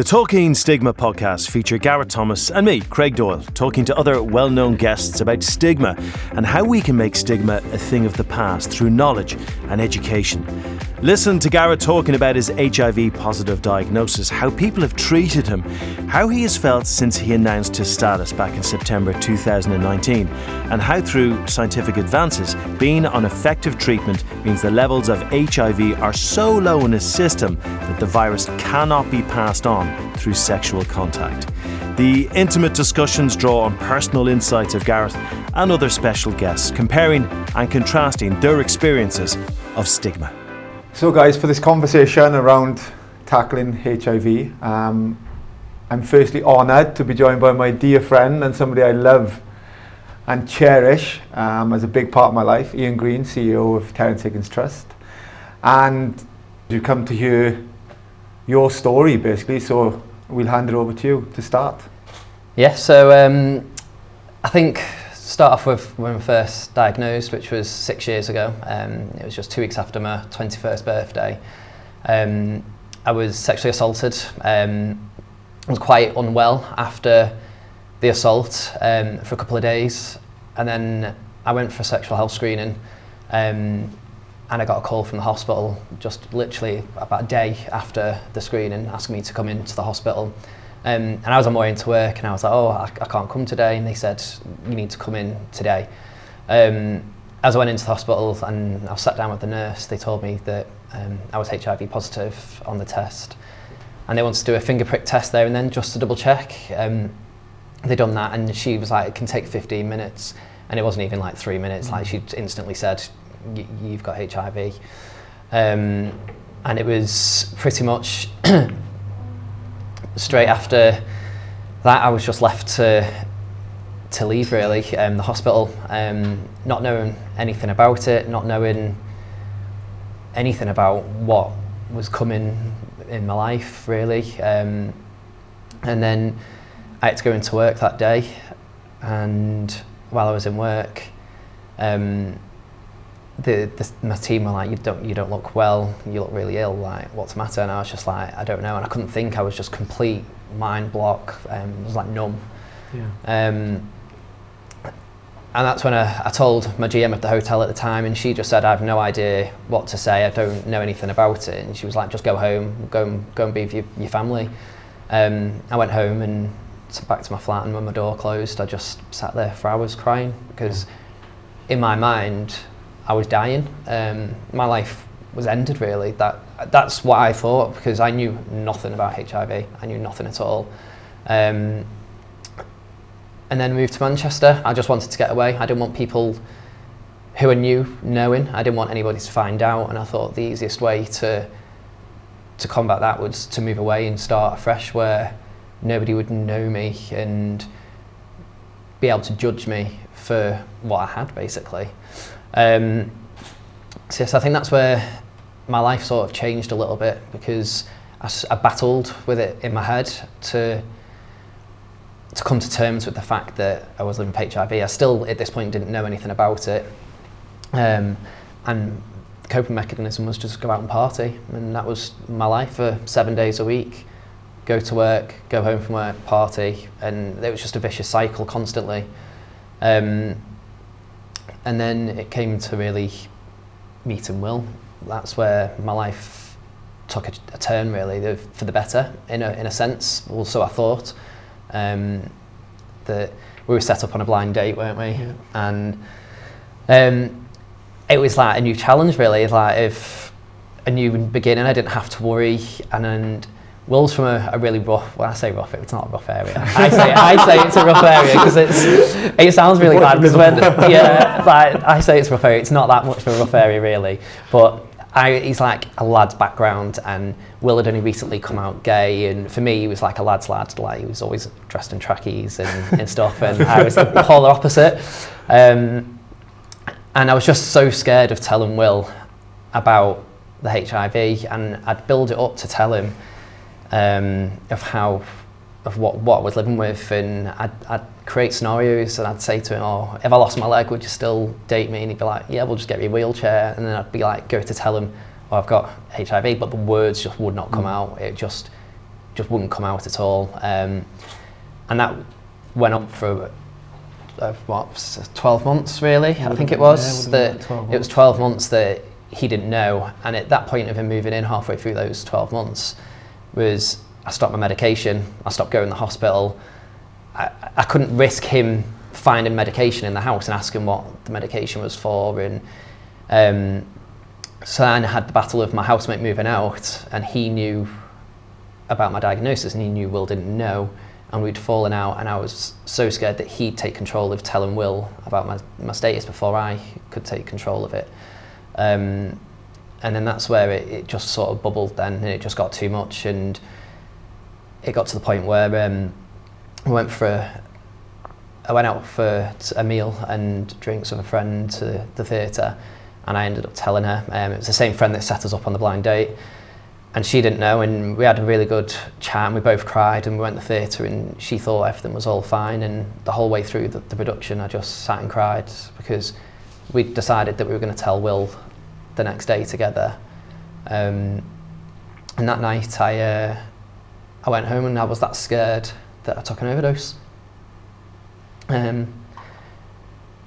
The Talking Stigma podcast feature Gareth Thomas and me, Craig Doyle, talking to other well known guests about stigma and how we can make stigma a thing of the past through knowledge and education. Listen to Gareth talking about his HIV positive diagnosis, how people have treated him, how he has felt since he announced his status back in September 2019, and how through scientific advances, being on effective treatment means the levels of HIV are so low in his system that the virus cannot be passed on through sexual contact. The intimate discussions draw on personal insights of Gareth and other special guests, comparing and contrasting their experiences of stigma. So, guys, for this conversation around tackling HIV, um, I'm firstly honoured to be joined by my dear friend and somebody I love and cherish um, as a big part of my life, Ian Green, CEO of Terrence Higgins Trust. And you come to hear your story basically, so we'll hand it over to you to start. Yeah, so um, I think start off with when I first diagnosed, which was six years ago. Um, it was just two weeks after my 21st birthday. Um, I was sexually assaulted. Um, I was quite unwell after the assault um, for a couple of days, and then I went for a sexual health screening. Um, and I got a call from the hospital just literally about a day after the screening asking me to come into the hospital. Um, and I was on my way into work and I was like, oh, I, I can't come today. And they said, you need to come in today. Um, as I went into the hospital and I sat down with the nurse, they told me that um, I was HIV positive on the test. And they wanted to do a finger prick test there and then just to double check. Um, they done that and she was like, it can take 15 minutes. And it wasn't even like three minutes. Like she instantly said, you've got HIV. Um, and it was pretty much straight after that, I was just left to to leave really um, the hospital, um, not knowing anything about it, not knowing anything about what was coming in my life really. Um, and then I had to go into work that day, and while I was in work, um, the, the my team were like, you don't you don't look well, you look really ill. Like, what's the matter? And I was just like, I don't know. And I couldn't think. I was just complete mind block. Um, I was like numb. Yeah. Um, and that's when I, I told my GM of the hotel at the time, and she just said, "I have no idea what to say. I don't know anything about it." And she was like, "Just go home, go and go and be with your, your family." Um, I went home and back to my flat, and when my door closed, I just sat there for hours crying because, in my mind, I was dying. Um, my life was ended really. That that's what I thought because I knew nothing about HIV. I knew nothing at all. Um, and then moved to Manchester. I just wanted to get away. I didn't want people who I knew knowing. I didn't want anybody to find out. And I thought the easiest way to to combat that was to move away and start afresh, where nobody would know me and be able to judge me for what I had, basically. Um, so yes, I think that's where my life sort of changed a little bit because I, I battled with it in my head to to come to terms with the fact that I was living with HIV. I still, at this point, didn't know anything about it. Um, and the coping mechanism was just go out and party. And that was my life for seven days a week. Go to work, go home from work, party. And it was just a vicious cycle constantly. Um, and then it came to really meeting Will. That's where my life took a, a turn really for the better in a, in a sense. Also, I thought um, that we were set up on a blind date, weren't we? Yeah. And um, it was like a new challenge really, like if a new beginning, I didn't have to worry and, and Will's from a, a, really rough. Well, I say rough. It's not a rough area. I say I say it's a rough area because it's. It sounds really bad because when yeah, like I say it's rough area. It's not that much of a rough area really, but I, he's like a lad's background, and Will had only recently come out gay, and for me, he was like a lad's lad. Like he was always dressed in trackies and, and stuff, and I was the polar opposite. Um, and I was just so scared of telling Will about the HIV, and I'd build it up to tell him um, of how of what, what I was living with and I'd, I'd create scenarios and I'd say to him, oh, if I lost my leg, would you still date me? And he'd be like, yeah, we'll just get you a wheelchair. And then I'd be like, go to tell him, oh, I've got HIV, but the words just would not come mm. out. It just, just wouldn't come out at all. Um, and that went on for uh, what, 12 months really, I think it was. Yeah, that it was 12 months that he didn't know. And at that point of him moving in halfway through those 12 months was I stopped my medication, I stopped going to the hospital. I, I couldn't risk him finding medication in the house and asking what the medication was for. And um, so then I had the battle of my housemate moving out, and he knew about my diagnosis, and he knew Will didn't know. And we'd fallen out, and I was so scared that he'd take control of telling Will about my, my status before I could take control of it. Um, and then that's where it, it just sort of bubbled then, and it just got too much. And it got to the point where um, I went for a, I went out for a meal and drinks with a friend to the theatre, and I ended up telling her. Um, it was the same friend that set us up on the blind date, and she didn't know. And we had a really good chat, and we both cried, and we went to the theatre, and she thought everything was all fine. And the whole way through the, the production, I just sat and cried because we decided that we were going to tell Will the next day together. Um, and that night, I uh, I went home and I was that scared that I took an overdose. Um,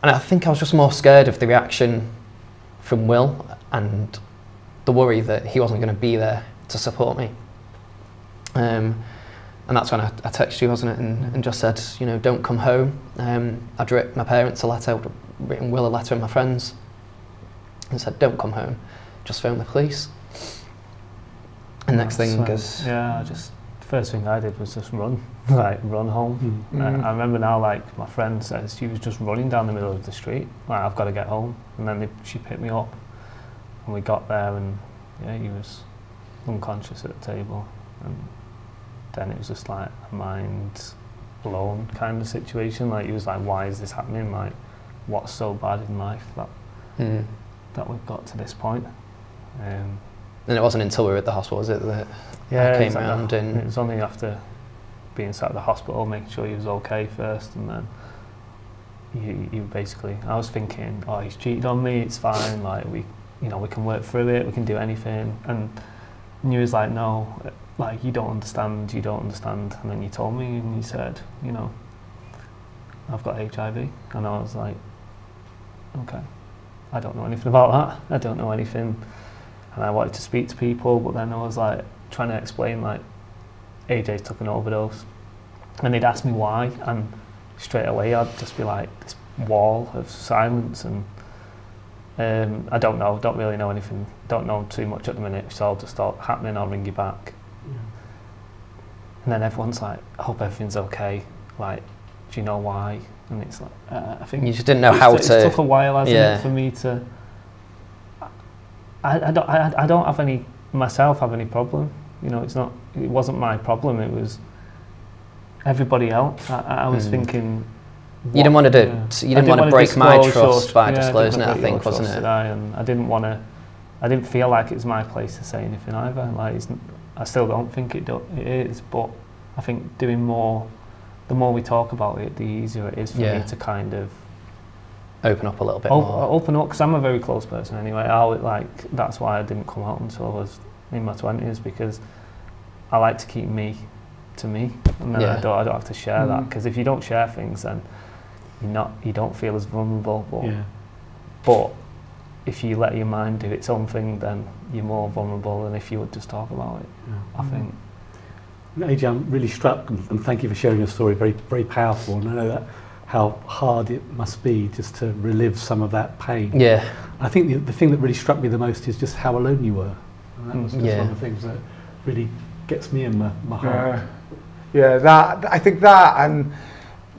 and I think I was just more scared of the reaction from Will and the worry that he wasn't going to be there to support me. Um, and that's when I, I texted you, wasn't it, and, and just said, you know, don't come home. Um, I'd written my parents a letter, I'd written Will a letter and my friends, and said, don't come home, just phone the police. And next thing is, yeah, I just first thing I did was just run, like run home. Mm. Uh, I remember now, like my friend says, she was just running down the middle of the street. Like I've got to get home, and then they, she picked me up, and we got there, and yeah, he was unconscious at the table, and then it was just like a mind blown kind of situation. Like he was like, why is this happening? Like, what's so bad in life that mm. that we've got to this point? Um, and it wasn't until we were at the hospital, was it, that yeah, came it's like round that. and- it was only after being sat at the hospital, making sure he was okay first, and then you, you basically. I was thinking, oh, he's cheated on me. It's fine. Like we, you know, we can work through it. We can do anything. And you was like, no, like you don't understand. You don't understand. And then you told me, and you said, you know, I've got HIV, and I was like, okay, I don't know anything about that. I don't know anything and I wanted to speak to people, but then I was like trying to explain like AJ's took an overdose, and they'd ask me why, and straight away I'd just be like this wall of silence, and um, I don't know, don't really know anything, don't know too much at the minute, so I'll just start happening, I'll ring you back, and then everyone's like, I hope everything's okay, like, do you know why? And it's like, uh, I think you just didn't know it's- how it to. took a while, hasn't yeah. it, for me to. I, I don't. I, I don't have any myself have any problem. You know, it's not. It wasn't my problem. It was everybody else. I, I was Mm. thinking. You didn't want to do. yeah. You didn't want to break my trust by yeah, disclosing it. I think, wasn't it? I? And I didn't want to. I didn't feel like it's my place to say anything either. Like, I still don't think it, do, it is. But I think doing more, the more we talk about it, the easier it is for Yeah. me to kind of Open up a little bit Op- more. open up because I'm a very close person anyway. I like that's why I didn't come out until I was in my twenties because I like to keep me to me, and then Yeah. I don't I don't have to share that Mm. because if you don't share things, then you're not you don't feel as vulnerable. But Yeah. but if you let your mind do its own thing, then you're more vulnerable than if you would just talk about it. yeah. I think. AJ, I'm really struck, and and thank you for sharing your story. Very, very powerful. And I know that how hard it must be just to relive some of that pain. Yeah, I think the, the thing that really struck me the most is just how alone you were. And that was just Yeah. one of the things that really gets me in my, my heart. Yeah, yeah. That I think that and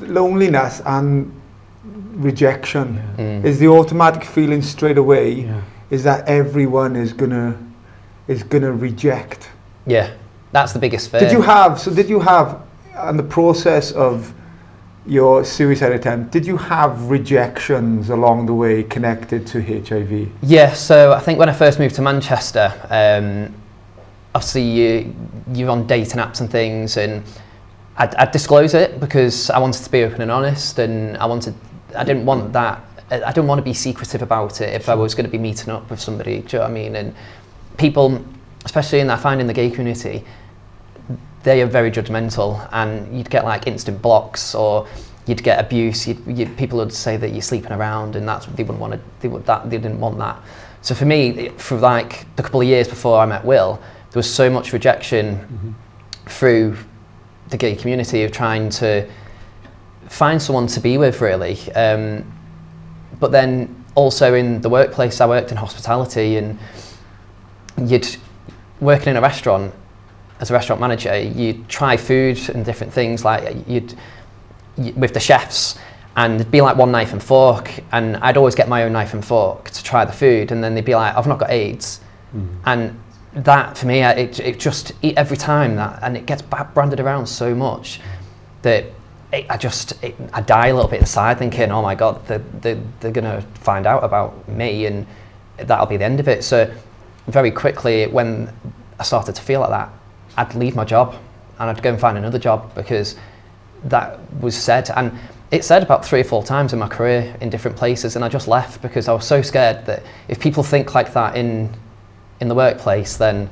loneliness and rejection Yeah. Mm. is the automatic feeling straight away. Yeah. Is that everyone is gonna is gonna reject. yeah. That's the biggest fear. Did you have so? Did you have on the process of your suicide attempt? Did you have rejections along the way connected to HIV? Yeah, so I think when I first moved to Manchester, um, obviously you, you're on dating apps and things, and I'd, I'd disclose it because I wanted to be open and honest, and I wanted, I didn't want that, I didn't want to be secretive about it if I was going to be meeting up with somebody, do you know what I mean? And people, especially in, I find in the gay community, they are very judgmental, and you'd get like instant blocks or you'd get abuse. You'd, you'd, people would say that you're sleeping around, and that's they wouldn't want to. They would that they didn't want that. So for me, for like the couple of years before I met Will, there was so much rejection Mm-hmm. through the gay community of trying to find someone to be with, really. Um, but then also in the workplace, I worked in hospitality, and you'd working in a restaurant as a restaurant manager, you'd try food and different things like you'd with the chefs and it'd be like one knife and fork and I'd always get my own knife and fork to try the food and then they'd be like I've not got AIDS. Hmm. And that for me it, it just every time that and it gets branded around so much that it, I just it, I die a little bit inside thinking oh my god they're, they're, they're gonna find out about me and that'll be the end of it. So very quickly when I started to feel like that I'd leave my job and I'd go and find another job because that was said. And it said about three or four times in my career in different places and I just left because I was so scared that if people think like that in in the workplace then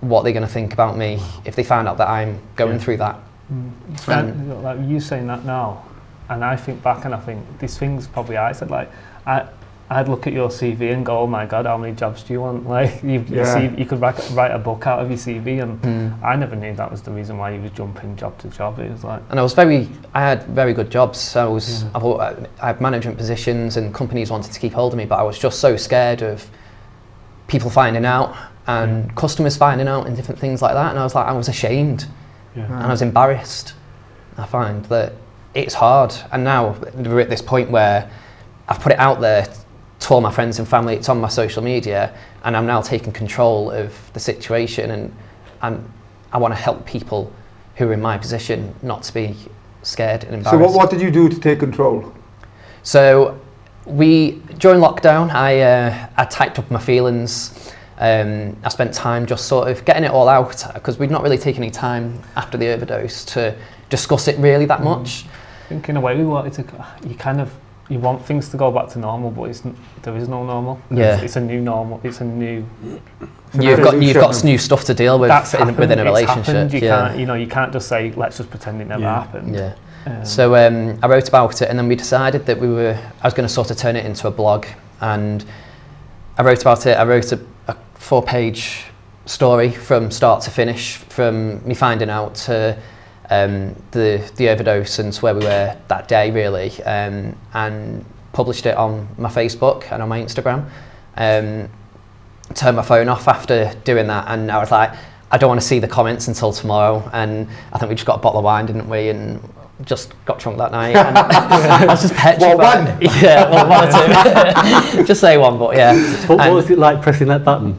what they're going to think about me if they find out that I'm going Yeah. through mm. that And, like you saying that now, and I think back and I think these things probably I said like I I'd look at your CV and go, oh my god, how many jobs do you want? Like you, you Yeah. see, you could write, write a book out of your CV, and Mm. I never knew that was the reason why you was jumping job to job. It was like and I was very I had very good jobs so I was Yeah. I've, I had management positions and companies wanted to keep hold of me but I was just so scared of people finding out and customers finding out and different things like that and I was like I was ashamed Yeah. and I was embarrassed. I find that it's hard, and now we're at this point where I've put it out there to all my friends and family. It's on my social media, and I'm now taking control of the situation, and and I want to help people who are in my position not to be scared and So what, what did you do to take control? So we during lockdown, I uh, I typed up my feelings. Um, I spent time just sort of getting it all out because we'd not really taken any time after the overdose to discuss it really that much. I think in a way we wanted to. You kind of you want things to go back to normal, but it's, n- there is no normal. Yeah. it's, it's a new normal. It's a new. You've got you've got new stuff to deal with That's in, happened, within a it's relationship. happened, You yeah. can't, you know, you can't just say let's just pretend it never Yeah. happened. yeah. Um, So um, I wrote about it, and then we decided that we were. I was going to sort of turn it into a blog, and I wrote about it. I wrote a, a four-page story from start to finish, from me finding out to um, the the overdose and where we were that day, really, um, and published it on my Facebook and on my Instagram. Um, turned my phone off after doing that, and I was like, I don't want to see the comments until tomorrow. And I think we just got a bottle of wine, didn't we? And just got drunk that night. And I was just petrified. Well, one. Yeah, well, one or two. just say one, but yeah. What, what was it like pressing that button?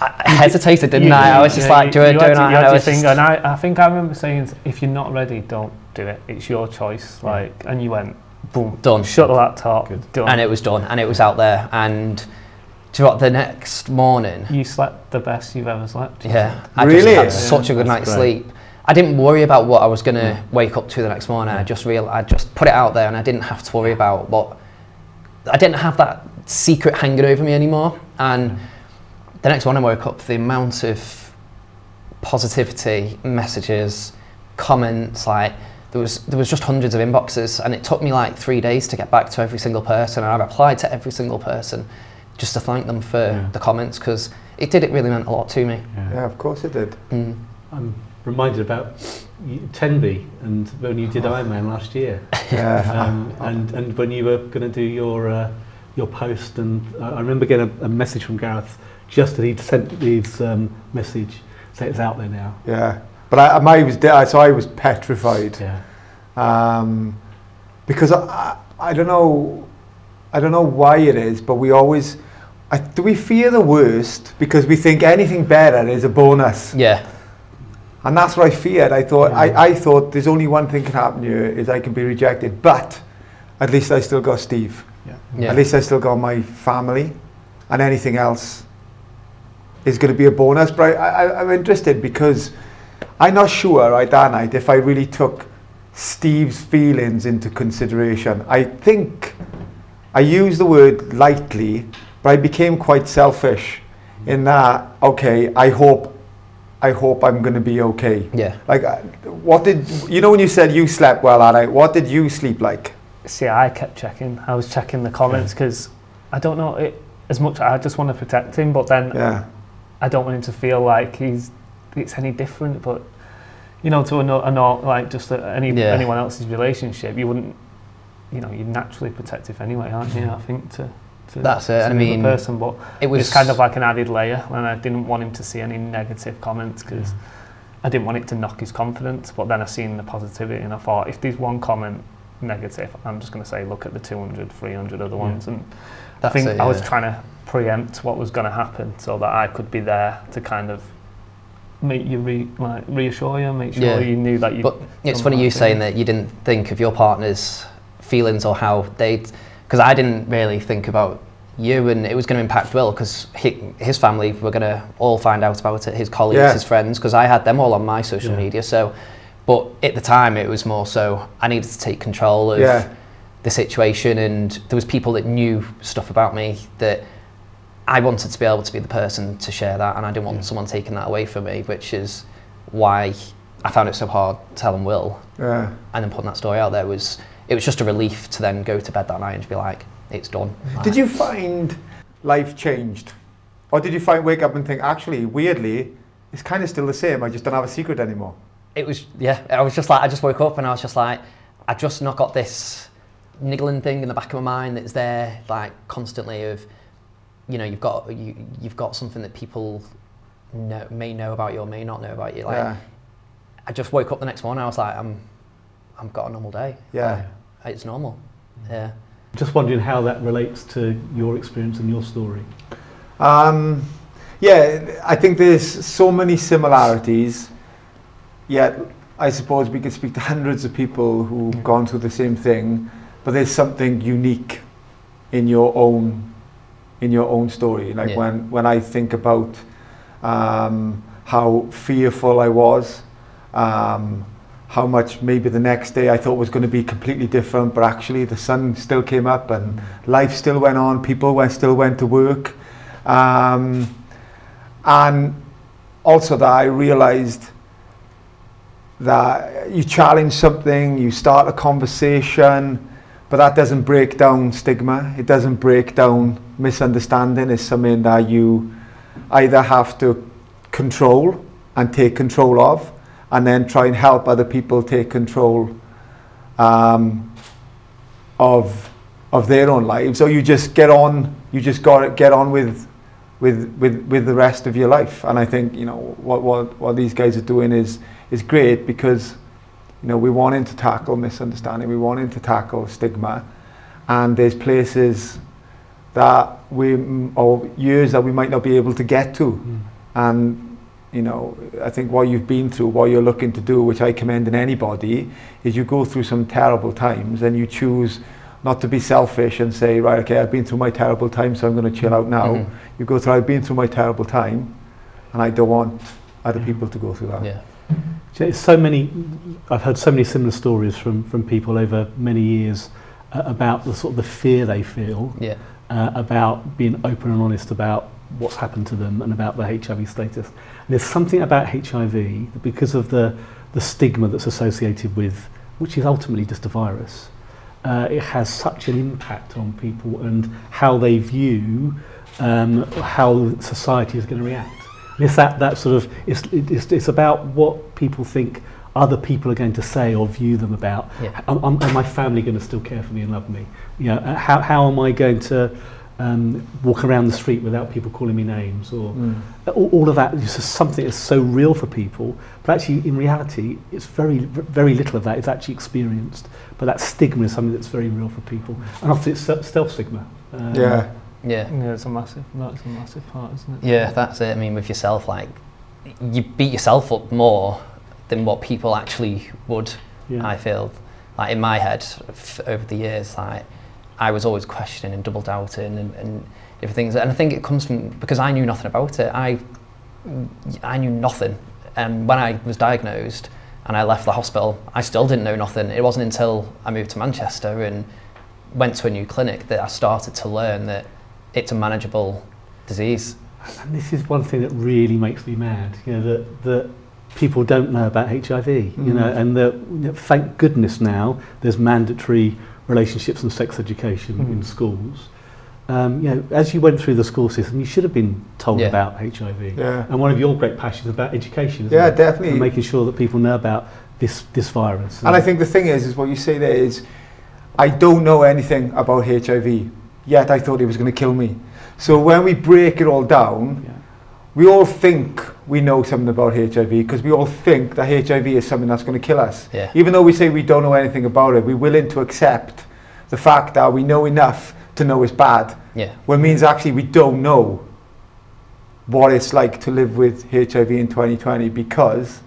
I hesitated, didn't You- I? I was just yeah, like, do it, do had it. And I was think, and I, I think I remember saying, if you're not ready, don't do it. It's your choice. Like, and you went, boom, Done. Shut the laptop. Done. and it was done, and it was out there. And do you know what? The next morning, you slept the best you've ever slept. Yeah, I Really? just had such a good That's night's great. sleep. I didn't worry about what I was going to mm. wake up to the next morning. I mm. just real, I just put it out there, and I didn't have to worry about what. I didn't have that secret hanging over me anymore. And mm. The next one I woke up. The amount of positivity, messages, comments, like there was there was just hundreds of inboxes, and it took me like three days to get back to every single person. And I replied to every single person just to thank them for Yeah. the comments because it did. It really meant a lot to me. Yeah, of course it did. Mm. I'm reminded about you- Tenby and when you did Ironman last year, Yeah. um, and and when you were going to do your uh, your post, and I I remember getting a, a message from Gareth just that he'd sent his um, message, say it's out there now. yeah. But I, I was de- so I was petrified. Yeah, um, because I, I, I don't know, I don't know why it is, but we always, I, do we fear the worst because we think anything better is a bonus, Yeah, and that's what I feared. I thought, I, I thought there's only one thing can happen here is I can be rejected, but at least I still got Steve. yeah. yeah. At least I still got my family, and anything else is going to be a bonus. But I, I, I'm interested because I'm not sure, right, that night, if I really took Steve's feelings into consideration. I think I use the word lightly, but I became quite selfish in that, okay, I hope I hope I'm going to be okay. Yeah. Like, uh, what did you know when you said you slept well that night? What did you sleep like? See, I kept checking. I was checking the comments because I don't know it as much. I just want to protect him, but then Yeah, I don't want him to feel like he's it's any different. But you know, to a, no- a no- like just a, any Yeah. anyone else's relationship, you wouldn't. You know, you're naturally protective anyway, aren't you? I think to. to That's it, to I mean, person, but It was it's kind of like an added layer, and I didn't want him to see any negative comments because I didn't want it to knock his confidence. But then I seen the positivity, and I thought if there's one comment negative, I'm just going to say look at the 200, 300 other ones, and I think it, I was yeah. trying to preempt what was going to happen so that I could be there to kind of make you re, like reassure you, make sure Yeah. you knew that you. But it's funny you right saying that you didn't think of your partner's feelings or how they'd, because I didn't really think about you and it was going to impact Will because his family were going to all find out about it, his colleagues, Yeah. his friends, because I had them all on my social Yeah. media. So, but at the time it was more so I needed to take control of Yeah. The situation and there was people that knew stuff about me that I wanted to be able to be the person to share that and I didn't want Yeah. someone taking that away from me, which is why I found it so hard telling Will yeah. and then putting that story out there was it was just a relief to then go to bed that night and be like, it's done. Did you find life changed, or did you find wake up and think actually weirdly it's kind of still the same? I just don't have a secret anymore. It was yeah. I was just like I just woke up and I was just like I just not got this niggling thing in the back of my mind that's there like constantly of you know you've got you you've got something that people know, may know about you or may not know about you. Like yeah, I just woke up the next morning. I was like I'm I've got a normal day. yeah. Like, it's normal. Yeah. Just wondering how that relates to your experience and your story. Um, yeah, I think there's so many similarities, yet I suppose we could speak to hundreds of people who've Yeah. gone through the same thing, but there's something unique in your own in your own story. Like Yeah. when, when I think about um, how fearful I was, um, how much maybe the next day I thought was going to be completely different, but actually the sun still came up and life still went on, people went, still went to work. Um, and also that I realized that you challenge something, you start a conversation, but that doesn't break down stigma. It doesn't break down misunderstanding. It's something that you either have to control and take control of, and then try and help other people take control um, of of their own lives, or you just get on. You just got to get on with with with with the rest of your life. And I think you know what what what these guys are doing is is great because you know we're wanting to tackle misunderstanding, we're wanting to tackle stigma, and there's places that we mm, or years that we might not be able to get to, and you know I think what you've been through, what you're looking to do, which I commend in anybody, is you go through some terrible times and you choose not to be selfish and say, right, okay, I've been through my terrible time, so I'm going to chill out now. Mhm. You go through, I've been through my terrible time, and I don't want other people to go through that. Yeah. So many. I've heard so many similar stories from from people over many years uh, about the sort of the fear they feel Yeah. uh, about being open and honest about what's happened to them and about their HIV status. And there's something about HIV because of the the stigma that's associated with, which is ultimately just a virus. Uh, it has such an impact on people and how they view um, how society is going to react. And it's that, that sort of, it's, it's, it's about what people think other people are going to say or view them about. Yeah. Um, am my family going to still care for me and love me? You know, uh, how, how am I going to um, walk around the street without people calling me names? Or mm. all, all of that is just something that's so real for people. But actually, in reality, it's very, very little of that is actually experienced. But that stigma is something that's very real for people. And often it's self stigma. Um, yeah. Yeah. Yeah, it's a massive. That's a massive part, isn't it? Yeah, that's it. I mean, with yourself, like, you beat yourself up more than what people actually would, yeah. I feel. Like, in my head, f- over the years, like, I was always questioning and double doubting and, and different things. And I think it comes from, because I knew nothing about it. I, I knew nothing. And when I was diagnosed and I left the hospital, I still didn't know nothing. It wasn't until I moved to Manchester and went to a new clinic that I started to learn that it's a manageable disease and this is one thing that really makes me mad, you know, that, that people don't know about HIV, you Mm. know, and that, you know, thank goodness now there's mandatory relationships and sex education Mhm. in schools. Um, you know, as you went through the school system, you should have been told Yeah. about HIV. Yeah. And one of your great passions about education, isn't Yeah, it? definitely. And making sure that people know about this, this virus. And I think the thing is, is what you say there is, I don't know anything about HIV, yet I thought it was going to kill me. So when we break it all down, Yeah. we all think we know something about HIV because we all think that HIV is something that's going to kill us. Yeah. Even though we say we don't know anything about it, we're willing to accept the fact that we know enough to know it's bad. Yeah. It means actually we don't know what it's like to live with HIV in 2020 because,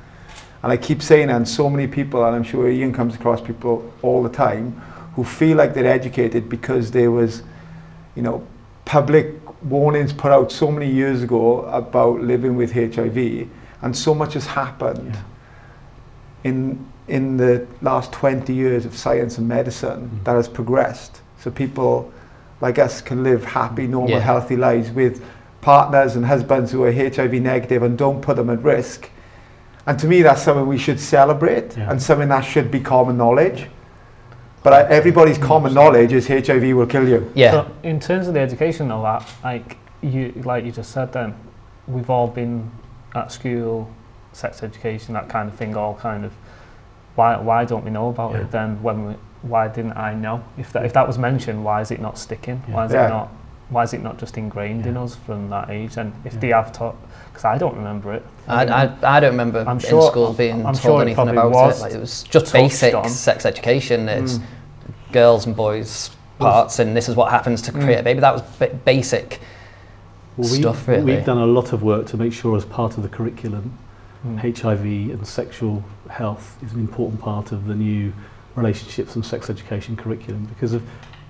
and I keep saying, and so many people, and I'm sure Ian comes across people all the time who feel like they're educated because there was, you know, public warnings put out so many years ago about living with HIV, and so much has happened Yeah. in in the last 20 years of science and medicine Mm. that has progressed. So people like us can live happy, normal, Yeah. healthy lives with partners and husbands who are HIV negative and don't put them at risk. And to me, that's something we should celebrate Yeah. and something that should be common knowledge. But I, everybody's common knowledge is HIV will kill you. Yeah. So in terms of the education of that, like you like you just said then, we've all been at school, sex education, that kind of thing, all kind of why why don't we know about Yeah. it then when we why didn't I know? If that if that was mentioned, why is it not sticking? Yeah. Why is Yeah. it not why is it not just ingrained in us from that age? And if Yeah. they have taught, because I don't remember it. I, I, I don't remember I'm in sure- school being I'm told sure anything about was it. Like, it was just basic on. sex education. It's Mm. girls and boys parts, and this is what happens to create Mm. a baby. That was ba- basic. Well, we, stuff, really. We've done a lot of work to make sure as part of the curriculum Mm. HIV and sexual health is an important part of the new relationships and sex education curriculum because of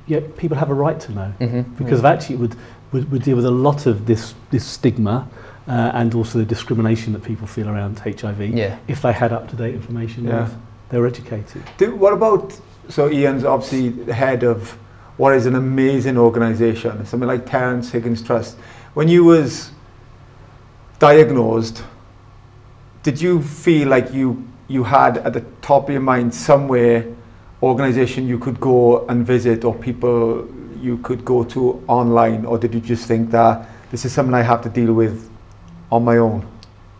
yeah people have a right to know hmm because of actually it would, would would deal with a lot of this this stigma uh, and also the discrimination that people feel around HIV Yeah. if they had up to date information Yeah. and they were educated. Do, what about, so Ian's obviously the head of what is an amazing organisation, something like Terrence Higgins Trust. When you was diagnosed, did you feel like you, you had at the top of your mind somewhere organisation you could go and visit or people you could go to online or did you just think that this is something I have to deal with on my own?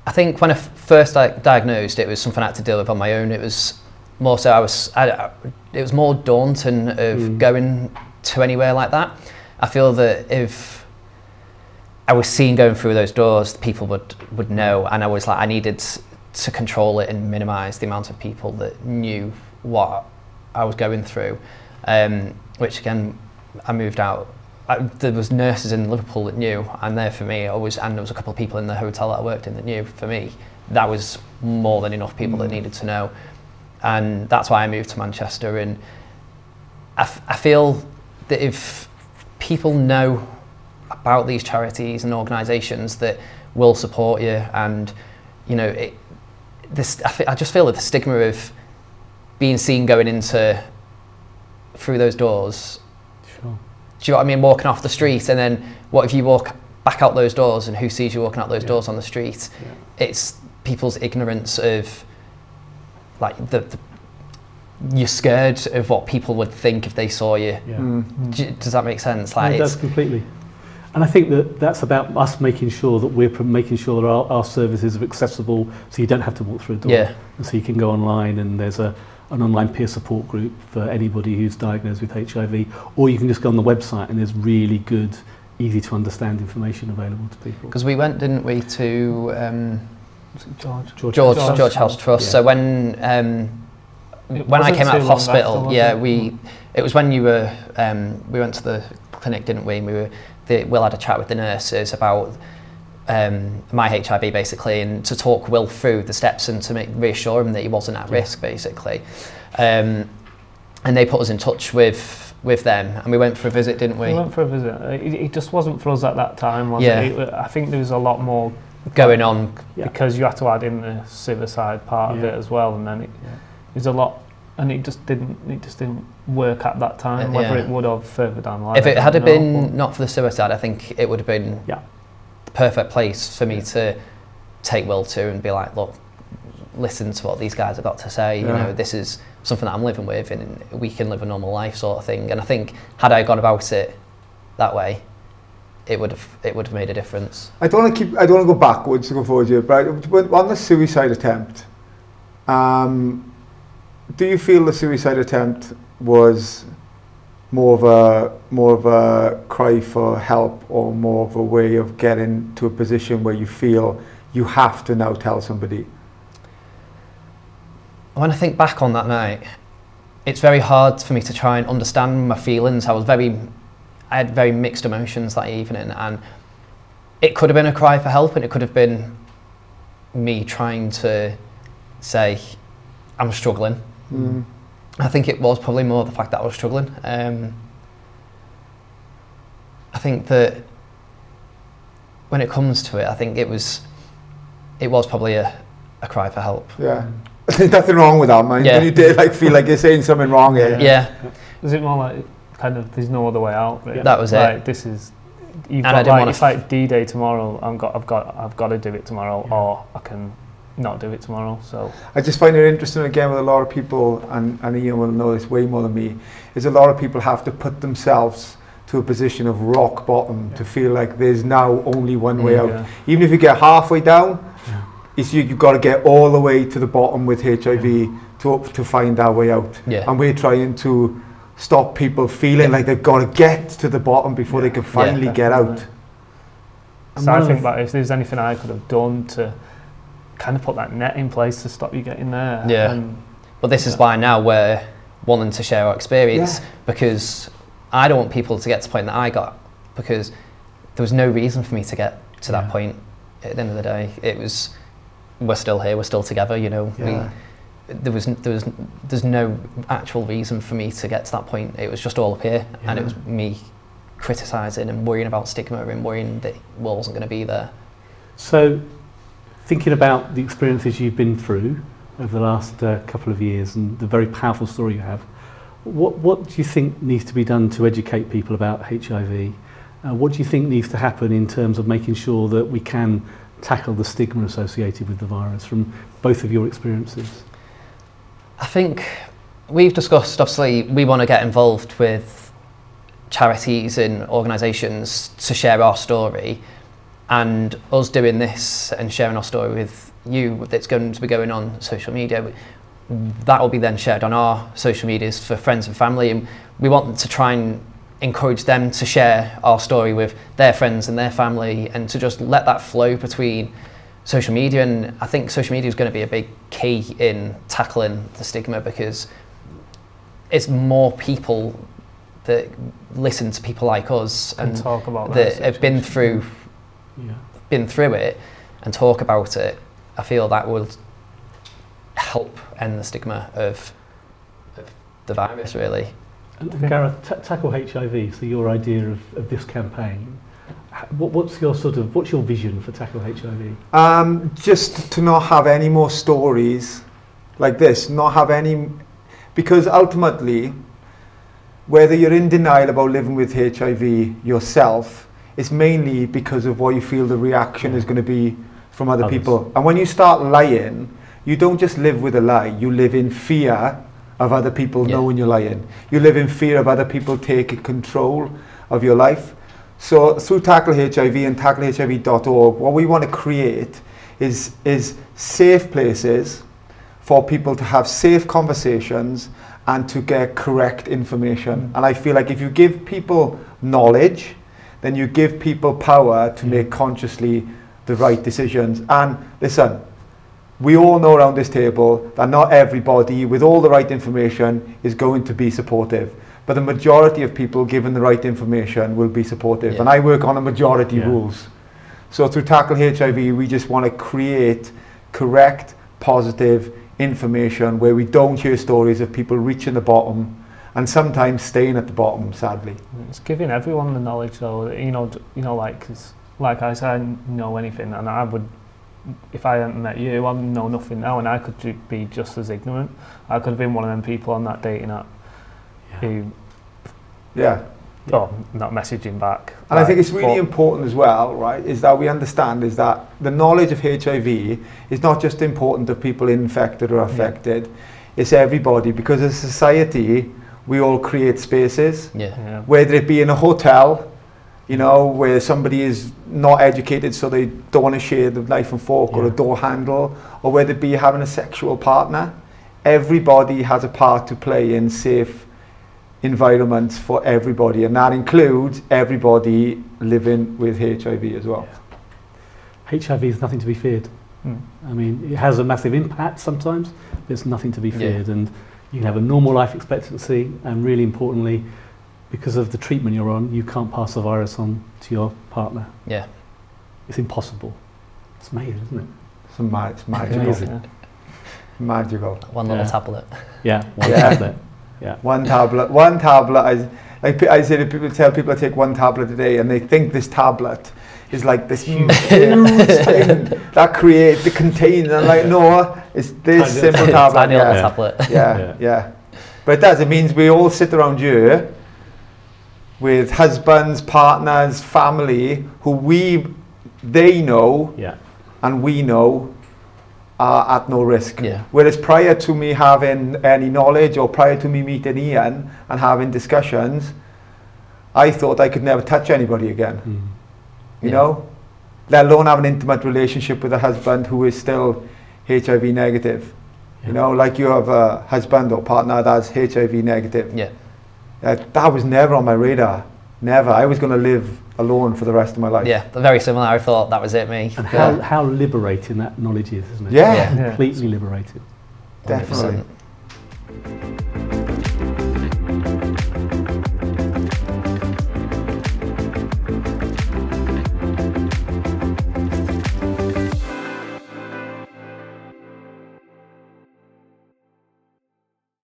I think when I f- first di- diagnosed, it was something I had to deal with on my own. It was more so I was, I, I- it was more daunting of Mm. going to anywhere like that. I feel that if I was seen going through those doors, people would would know, and I was like, I needed to control it and minimise the amount of people that knew what I was going through. Um, which again, I moved out. I, there was nurses in Liverpool that knew, and there for me, always, and there was a couple of people in the hotel that I worked in that knew. For me, that was more than enough people that Mm. needed to know, and that's why I moved to Manchester. And I, f- I feel that if people know about these charities and organisations that will support you, and you know, it, this, I, I just feel that the stigma of being seen going into through those doors Sure. do you know what I mean? Walking off the street, and then what if you walk back out those doors, and who sees you walking out those Yeah. doors on the street? Yeah. It's people's ignorance of, like the, the you're scared of what people would think if they saw you. Yeah. Mm. Do, does that make sense? Like, it does completely. And I think that that's about us making sure that we're making sure that our, our services are accessible so you don't have to walk through a door. yeah, And so you can go online and there's a, an online peer support group for anybody who's diagnosed with HIV, or you can just go on the website and there's really good, easy to understand information available to people. because we went, didn't we, to um, George? George, George George George House Trust. Yeah. So when um, It when I came out of hospital, after, yeah, it? we it was when you were um, we went to the clinic, didn't we? And we were the, Will had a chat with the nurses about um, my HIV basically, and to talk Will through the steps and to make reassure him that he wasn't at Yeah. risk basically. Um, and they put us in touch with with them, and we went for a visit, didn't we? We went for a visit. It, it just wasn't for us at that time, was Yeah. it? it? I think there was a lot more Going on, Yeah. because you had to add in the suicide part of it as well, and then it Yeah. there's a lot, and it just didn't it just didn't work at that time. Uh, Whether yeah. it would have further down the line. if it had have know, been not for the suicide, I think it would have been Yeah. perfect place for me to take Will to and be like, look, listen to what these guys have got to say. You know, this is something that I'm living with, and we can live a normal life, sort of thing. And I think had I gone about it that way, it would have it would have made a difference. I don't want to keep. I don't want to go backwards to go forward here, but but on the suicide attempt, um, do you feel the suicide attempt was more of a more of a cry for help, or more of a way of getting to a position where you feel you have to now tell somebody? When I think back on that night, it's very hard for me to try and understand my feelings. I was very, I had very mixed emotions that evening, and it could have been a cry for help, and it could have been me trying to say, "I'm struggling." Mm. I think it was probably more the fact that I was struggling. Um, I think that when it comes to it, I think it was, it was probably a, a cry for help. Yeah. There's nothing wrong with that, man. Yeah. When you did like feel like you're saying something wrong here. Yeah, Is it more like kind of there's no other way out? Really? That was it. This is. You've And I got didn't like wanna it's like D-Day tomorrow. I've got I've got I've got to do it tomorrow, Yeah. or I can not do it tomorrow. So I just find it interesting again with a lot of people, and, and Ian will know this way more than me, is a lot of people have to put themselves to a position of rock bottom to feel like there's now only one way out. yeah. Even if you get halfway down, Yeah. it's you, you've got to get all the way to the bottom with HIV to, to find that way out. yeah, And we're trying to stop people feeling like they've got to get to the bottom before they can finally get out. So I think that if there's anything I could have done to kind of put that net in place to stop you getting there. Yeah. And But this is why now we're wanting to share our experience Yeah. because I don't want people to get to the point that I got because there was no reason for me to get to Yeah. that point. At the end of the day, it was we're still here, we're still together. You know, Yeah. we, there was there was there's no actual reason for me to get to that point. It was just all up here, and it was me criticizing and worrying about stigma and worrying that Will wasn't going to be there. So, thinking about the experiences you've been through over the last uh, couple of years and the very powerful story you have, what, what do you think needs to be done to educate people about HIV? Uh, what do you think needs to happen in terms of making sure that we can tackle the stigma associated with the virus from both of your experiences? I think we've discussed, obviously, we want to get involved with charities and organisations to share our story. And us doing this and sharing our story with you, that's going to be going on social media, that will be then shared on our social medias for friends and family. And we want to try and encourage them to share our story with their friends and their family and to just let that flow between social media. And I think social media is going to be a big key in tackling the stigma because it's more people that listen to people like us and and talk about that have been through mm. Yeah. been through it and talk about it I feel that will help end the stigma of, of the virus really And Okay. Gareth, ta tackle HIV. So your idea of, of this campaign, what, what's your sort of what's your vision for tackle HIV? Um, just to not have any more stories like this, not have any, because ultimately, whether you're in denial about living with HIV yourself, it's mainly because of what you feel the reaction is going to be from other Others. people. And when you start lying, you don't just live with a lie, you live in fear of other people Yeah. knowing you're lying. You live in fear of other people taking control of your life. So through Tackle HIV and tacklehiv.org, what we want to create is, is safe places for people to have safe conversations and to get correct information. And I feel like if you give people knowledge, then you give people power to mm. make consciously the right decisions. And listen, we all know around this table that not everybody with all the right information is going to be supportive. But the majority of people given the right information will be supportive. Yeah. And I work on a majority Yeah. rules. So through Tackle HIV, we just want to create correct, positive information where we don't hear stories of people reaching the bottom and sometimes staying at the bottom, sadly. It's giving everyone the knowledge, though. that, You know, you know, like 'cause like I said, I didn't know anything, and I would, if I hadn't met you, I would know nothing now, and I could be just as ignorant. I could have been one of them people on that dating app Yeah. who, Yeah. or not messaging back. And I think it's really important as well, right, is that we understand is that the knowledge of HIV is not just important of people infected or affected, it's everybody because as a society, we all create spaces, Yeah. Yeah. whether it be in a hotel, you know, where somebody is not educated so they don't want to share the knife and fork or a door handle, or whether it be having a sexual partner. Everybody has a part to play in safe environments for everybody, and that includes everybody living with HIV as well. HIV is nothing to be feared. Mm. I mean, it has a massive impact sometimes, but it's nothing to be Yeah. feared. And you can have a normal life expectancy, and really importantly, because of the treatment you're on, you can't pass the virus on to your partner. Yeah. It's impossible. It's amazing, isn't it? It's, ma- it's magical. Amazing. Yeah. Magical. One little Yeah. tablet. Yeah, one Yeah. tablet. Yeah. One tablet. One tablet. I, like I say to people, tell people I take one tablet a day, and they think this tablet is like this huge, huge thing that creates the container. And I'm like, no, it's this Tiny simple tablet. Tiny little Yeah. tablet. yeah, Yeah. yeah. But it does. It means we all sit around here with husbands, partners, family who we, they know Yeah. and we know are at no risk. Yeah. Whereas prior to me having any knowledge or prior to me meeting Ian and having discussions, I thought I could never touch anybody again. Mm. You Yeah. know? Let alone have an intimate relationship with a husband who is still HIV negative. Yeah. You know, like you have a husband or partner that's HIV negative. Yeah. Uh, that was never on my radar. Never. I was going to live alone for the rest of my life. Yeah. Very similar. I thought that was it, me. And how, Yeah. how liberating that knowledge is, isn't it? Yeah, Yeah. Yeah. Completely liberated. definitely. 100%.